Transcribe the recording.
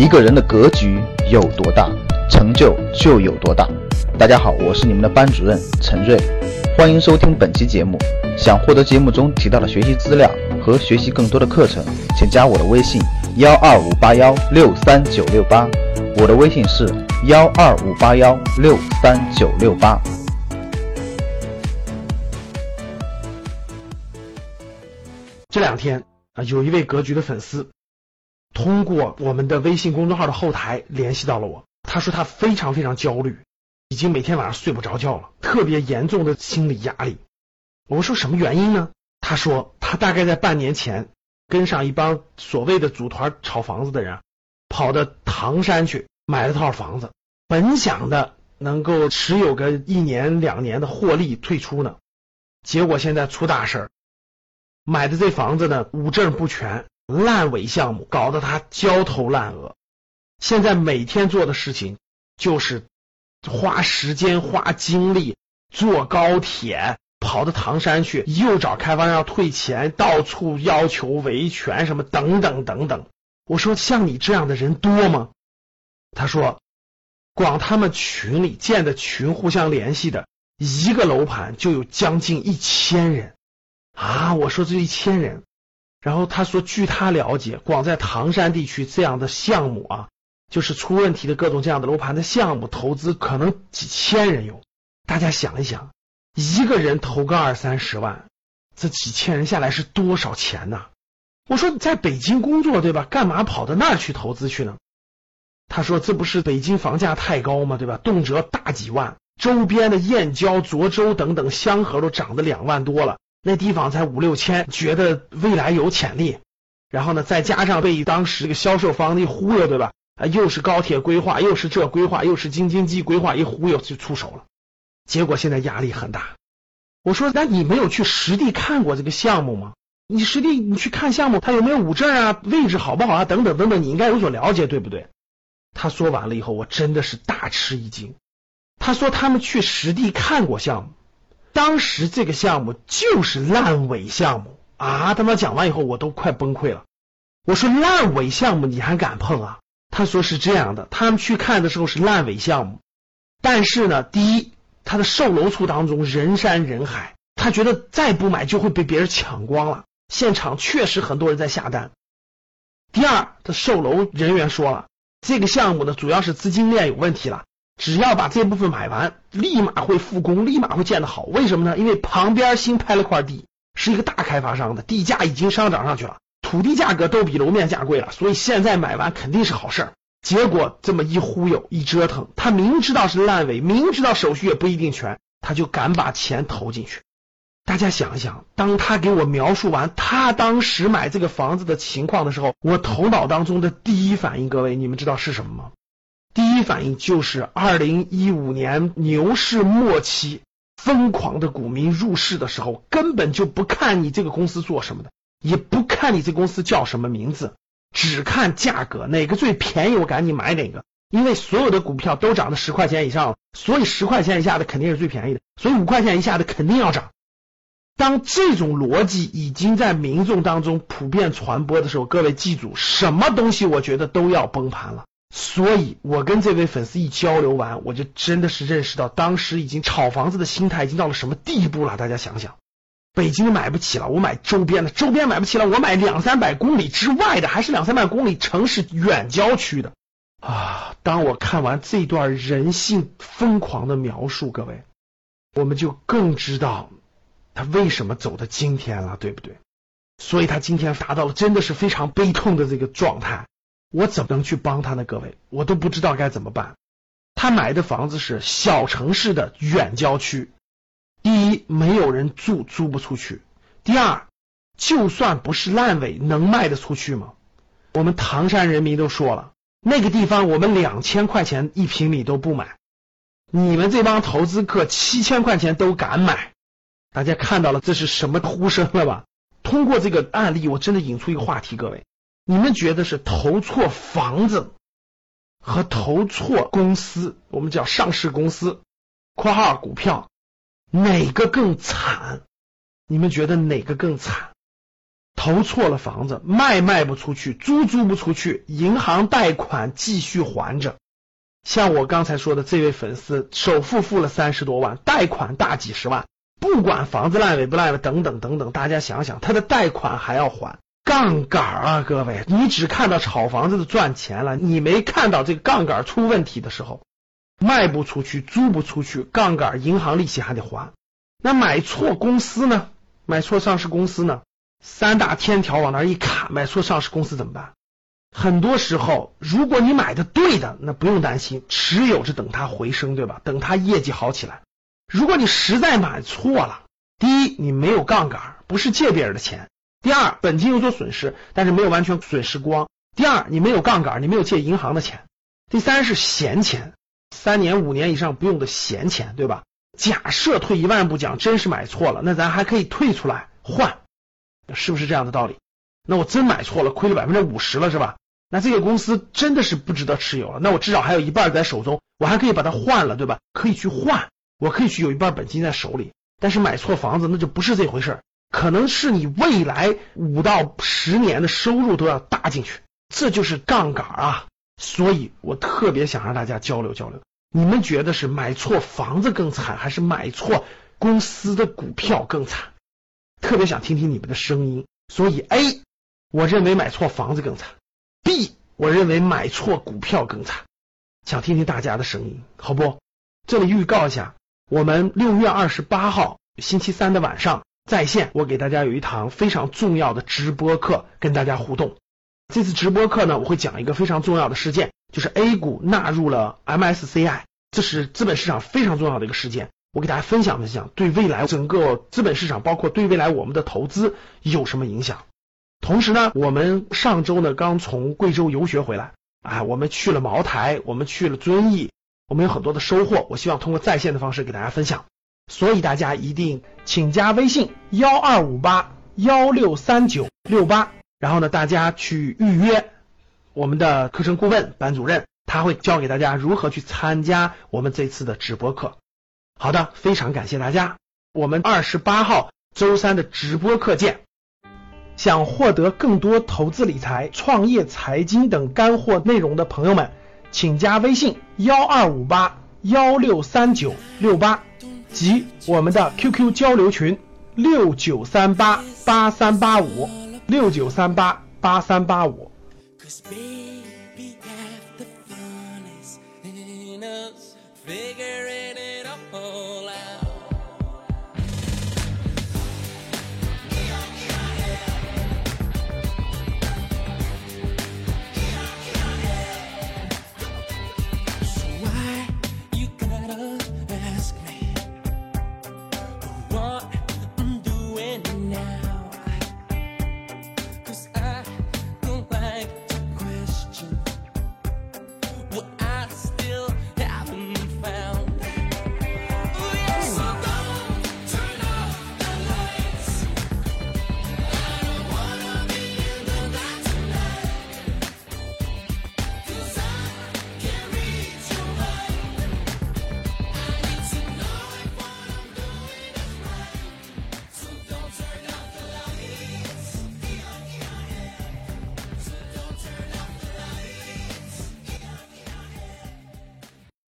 一个人的格局有多大，成就就有多大。大家好，我是你们的班主任陈瑞，欢迎收听本期节目。想获得节目中提到的学习资料和学习更多的课程，请加我的微信幺二五八幺六三九六八。我的微信是幺二五八幺六三九六八。这两天啊，有一位格局的粉丝通过我们的微信公众号的后台联系到了我，他说他非常非常焦虑，已经每天晚上睡不着觉了，特别严重的心理压力。我说什么原因呢？他说他大概在半年前跟上一帮所谓的组团炒房子的人，跑到唐山去买了套房子，本想的能够持有个一年两年的获利退出呢，结果现在出大事儿。买的这房子呢，五证不全，烂尾项目，搞得他焦头烂额。现在每天做的事情就是花时间、花精力坐高铁跑到唐山去，又找开发商要退钱，到处要求维权，什么等等等等。我说像你这样的人多吗？他说，光他们群里建的群互相联系的一个楼盘就有将近一千人。啊，我说这一千人，然后他说，据他了解，光在唐山地区这样的项目啊，就是出问题的各种这样的楼盘的项目，投资可能几千人有。大家想一想，一个人投个二三十万，这几千人下来是多少钱呢？我说在北京工作对吧？干嘛跑到那儿去投资去呢？他说这不是北京房价太高吗？对吧？动辄大几万，周边的燕郊、涿州等等香河都涨得两万多了。那地方才五六千，觉得未来有潜力，然后呢，再加上被当时这个销售方一忽悠，对吧？啊，又是高铁规划，又是这规划，又是京津冀规划，一忽悠就出手了，结果现在压力很大。我说，那你没有去实地看过这个项目吗？你实地你去看项目，它有没有五证啊？位置好不好啊？等等等等，你应该有所了解，对不对？他说完了以后，我真的是大吃一惊。他说他们去实地看过项目。当时这个项目就是烂尾项目啊！他妈讲完以后，我都快崩溃了。我说烂尾项目你还敢碰啊？他说是这样的，他们去看的时候是烂尾项目，但是呢，第一，他的售楼处当中人山人海，他觉得再不买就会被别人抢光了。现场确实很多人在下单。第二，他售楼人员说了，这个项目呢，主要是资金链有问题了。只要把这部分买完，立马会复工，立马会建得好。为什么呢？因为旁边新拍了块地，是一个大开发商的，地价已经上涨上去了，土地价格都比楼面价贵了，所以现在买完肯定是好事儿。结果这么一忽悠一折腾，他明知道是烂尾，明知道手续也不一定全，他就敢把钱投进去。大家想一想，当他给我描述完他当时买这个房子的情况的时候，我头脑当中的第一反应，各位你们知道是什么吗？第一反应就是二零一五年牛市末期，疯狂的股民入市的时候，根本就不看你这个公司做什么的，也不看你这公司叫什么名字，只看价格，哪个最便宜我赶紧买哪个，因为所有的股票都涨到十块钱以上了，所以十块钱以下的肯定是最便宜的，所以五块钱以下的肯定要涨。当这种逻辑已经在民众当中普遍传播的时候，各位记住，什么东西我觉得都要崩盘了。所以，我跟这位粉丝一交流完，我就真的是认识到，当时已经炒房子的心态已经到了什么地步了。大家想想，北京买不起了，我买周边的；周边买不起了，我买两三百公里之外的，还是两三百公里城市远郊区的啊！当我看完这段人性疯狂的描述，各位，我们就更知道他为什么走到今天了，对不对？所以他今天达到了真的是非常悲痛的这个状态。我怎么能去帮他呢？各位，我都不知道该怎么办。他买的房子是小城市的远郊区，第一没有人住，租不出去；第二，就算不是烂尾，能卖得出去吗？我们唐山人民都说了，那个地方我们两千块钱一平米都不买，你们这帮投资客七千块钱都敢买，大家看到了这是什么呼声了吧？通过这个案例，我真的引出一个话题，各位。你们觉得是投错房子和投错公司，我们叫上市公司（括号股票），哪个更惨？你们觉得哪个更惨？投错了房子，卖卖不出去，租租不出去，银行贷款继续还着。像我刚才说的这位粉丝，首付付了三十多万，贷款大几十万，不管房子烂尾不烂尾，等等等等，大家想想，他的贷款还要还，杠杆啊，各位，你只看到炒房子的赚钱了，你没看到这个杠杆出问题的时候，卖不出去，租不出去，杠杆，银行利息还得还。那买错公司呢？买错上市公司呢？三大天条往那一卡，买错上市公司怎么办？很多时候，如果你买的对的，那不用担心，持有着等它回升，对吧？等它业绩好起来。如果你实在买错了，第一，你没有杠杆，不是借别人的钱；第二，本金有所损失，但是没有完全损失光；第二，你没有杠杆，你没有借银行的钱；第三是闲钱，三年五年以上不用的闲钱，对吧？假设退一万步讲，真是买错了，那咱还可以退出来换。是不是这样的道理？那我真买错了，亏了百分之五十了，是吧？那这个公司真的是不值得持有了。那我至少还有一半在手中，我还可以把它换了，对吧？可以去换，我可以去有一半本金在手里。但是买错房子那就不是这回事，可能是你未来五到十年的收入都要搭进去，这就是杠杆啊。所以我特别想让大家交流交流，你们觉得是买错房子更惨，还是买错公司的股票更惨？特别想听听你们的声音，所以 A，我认为买错房子更惨；B，我认为买错股票更惨。想听听大家的声音，好不？这里预告一下，我们六月二十八号星期三的晚上在线，我给大家有一堂非常重要的直播课，跟大家互动。这次直播课呢，我会讲一个非常重要的事件，就是 A 股纳入了 MSCI，这是资本市场非常重要的一个事件。我给大家分享分享，对未来整个资本市场，包括对未来我们的投资有什么影响？同时呢，我们上周呢刚从贵州游学回来，啊，我们去了茅台，我们去了遵义，我们有很多的收获。我希望通过在线的方式给大家分享，所以大家一定请加微信幺二五八幺六三九六八，然后呢，大家去预约我们的课程顾问班主任，他会教给大家如何去参加我们这次的直播课。好的，非常感谢大家，我们二十八号周三的直播课见。想获得更多投资理财、创业、财经等干货内容的朋友们，请加微信幺二五八幺六三九六八及我们的 QQ 交流群六九三八八三八五六九三八八三八五。Figuring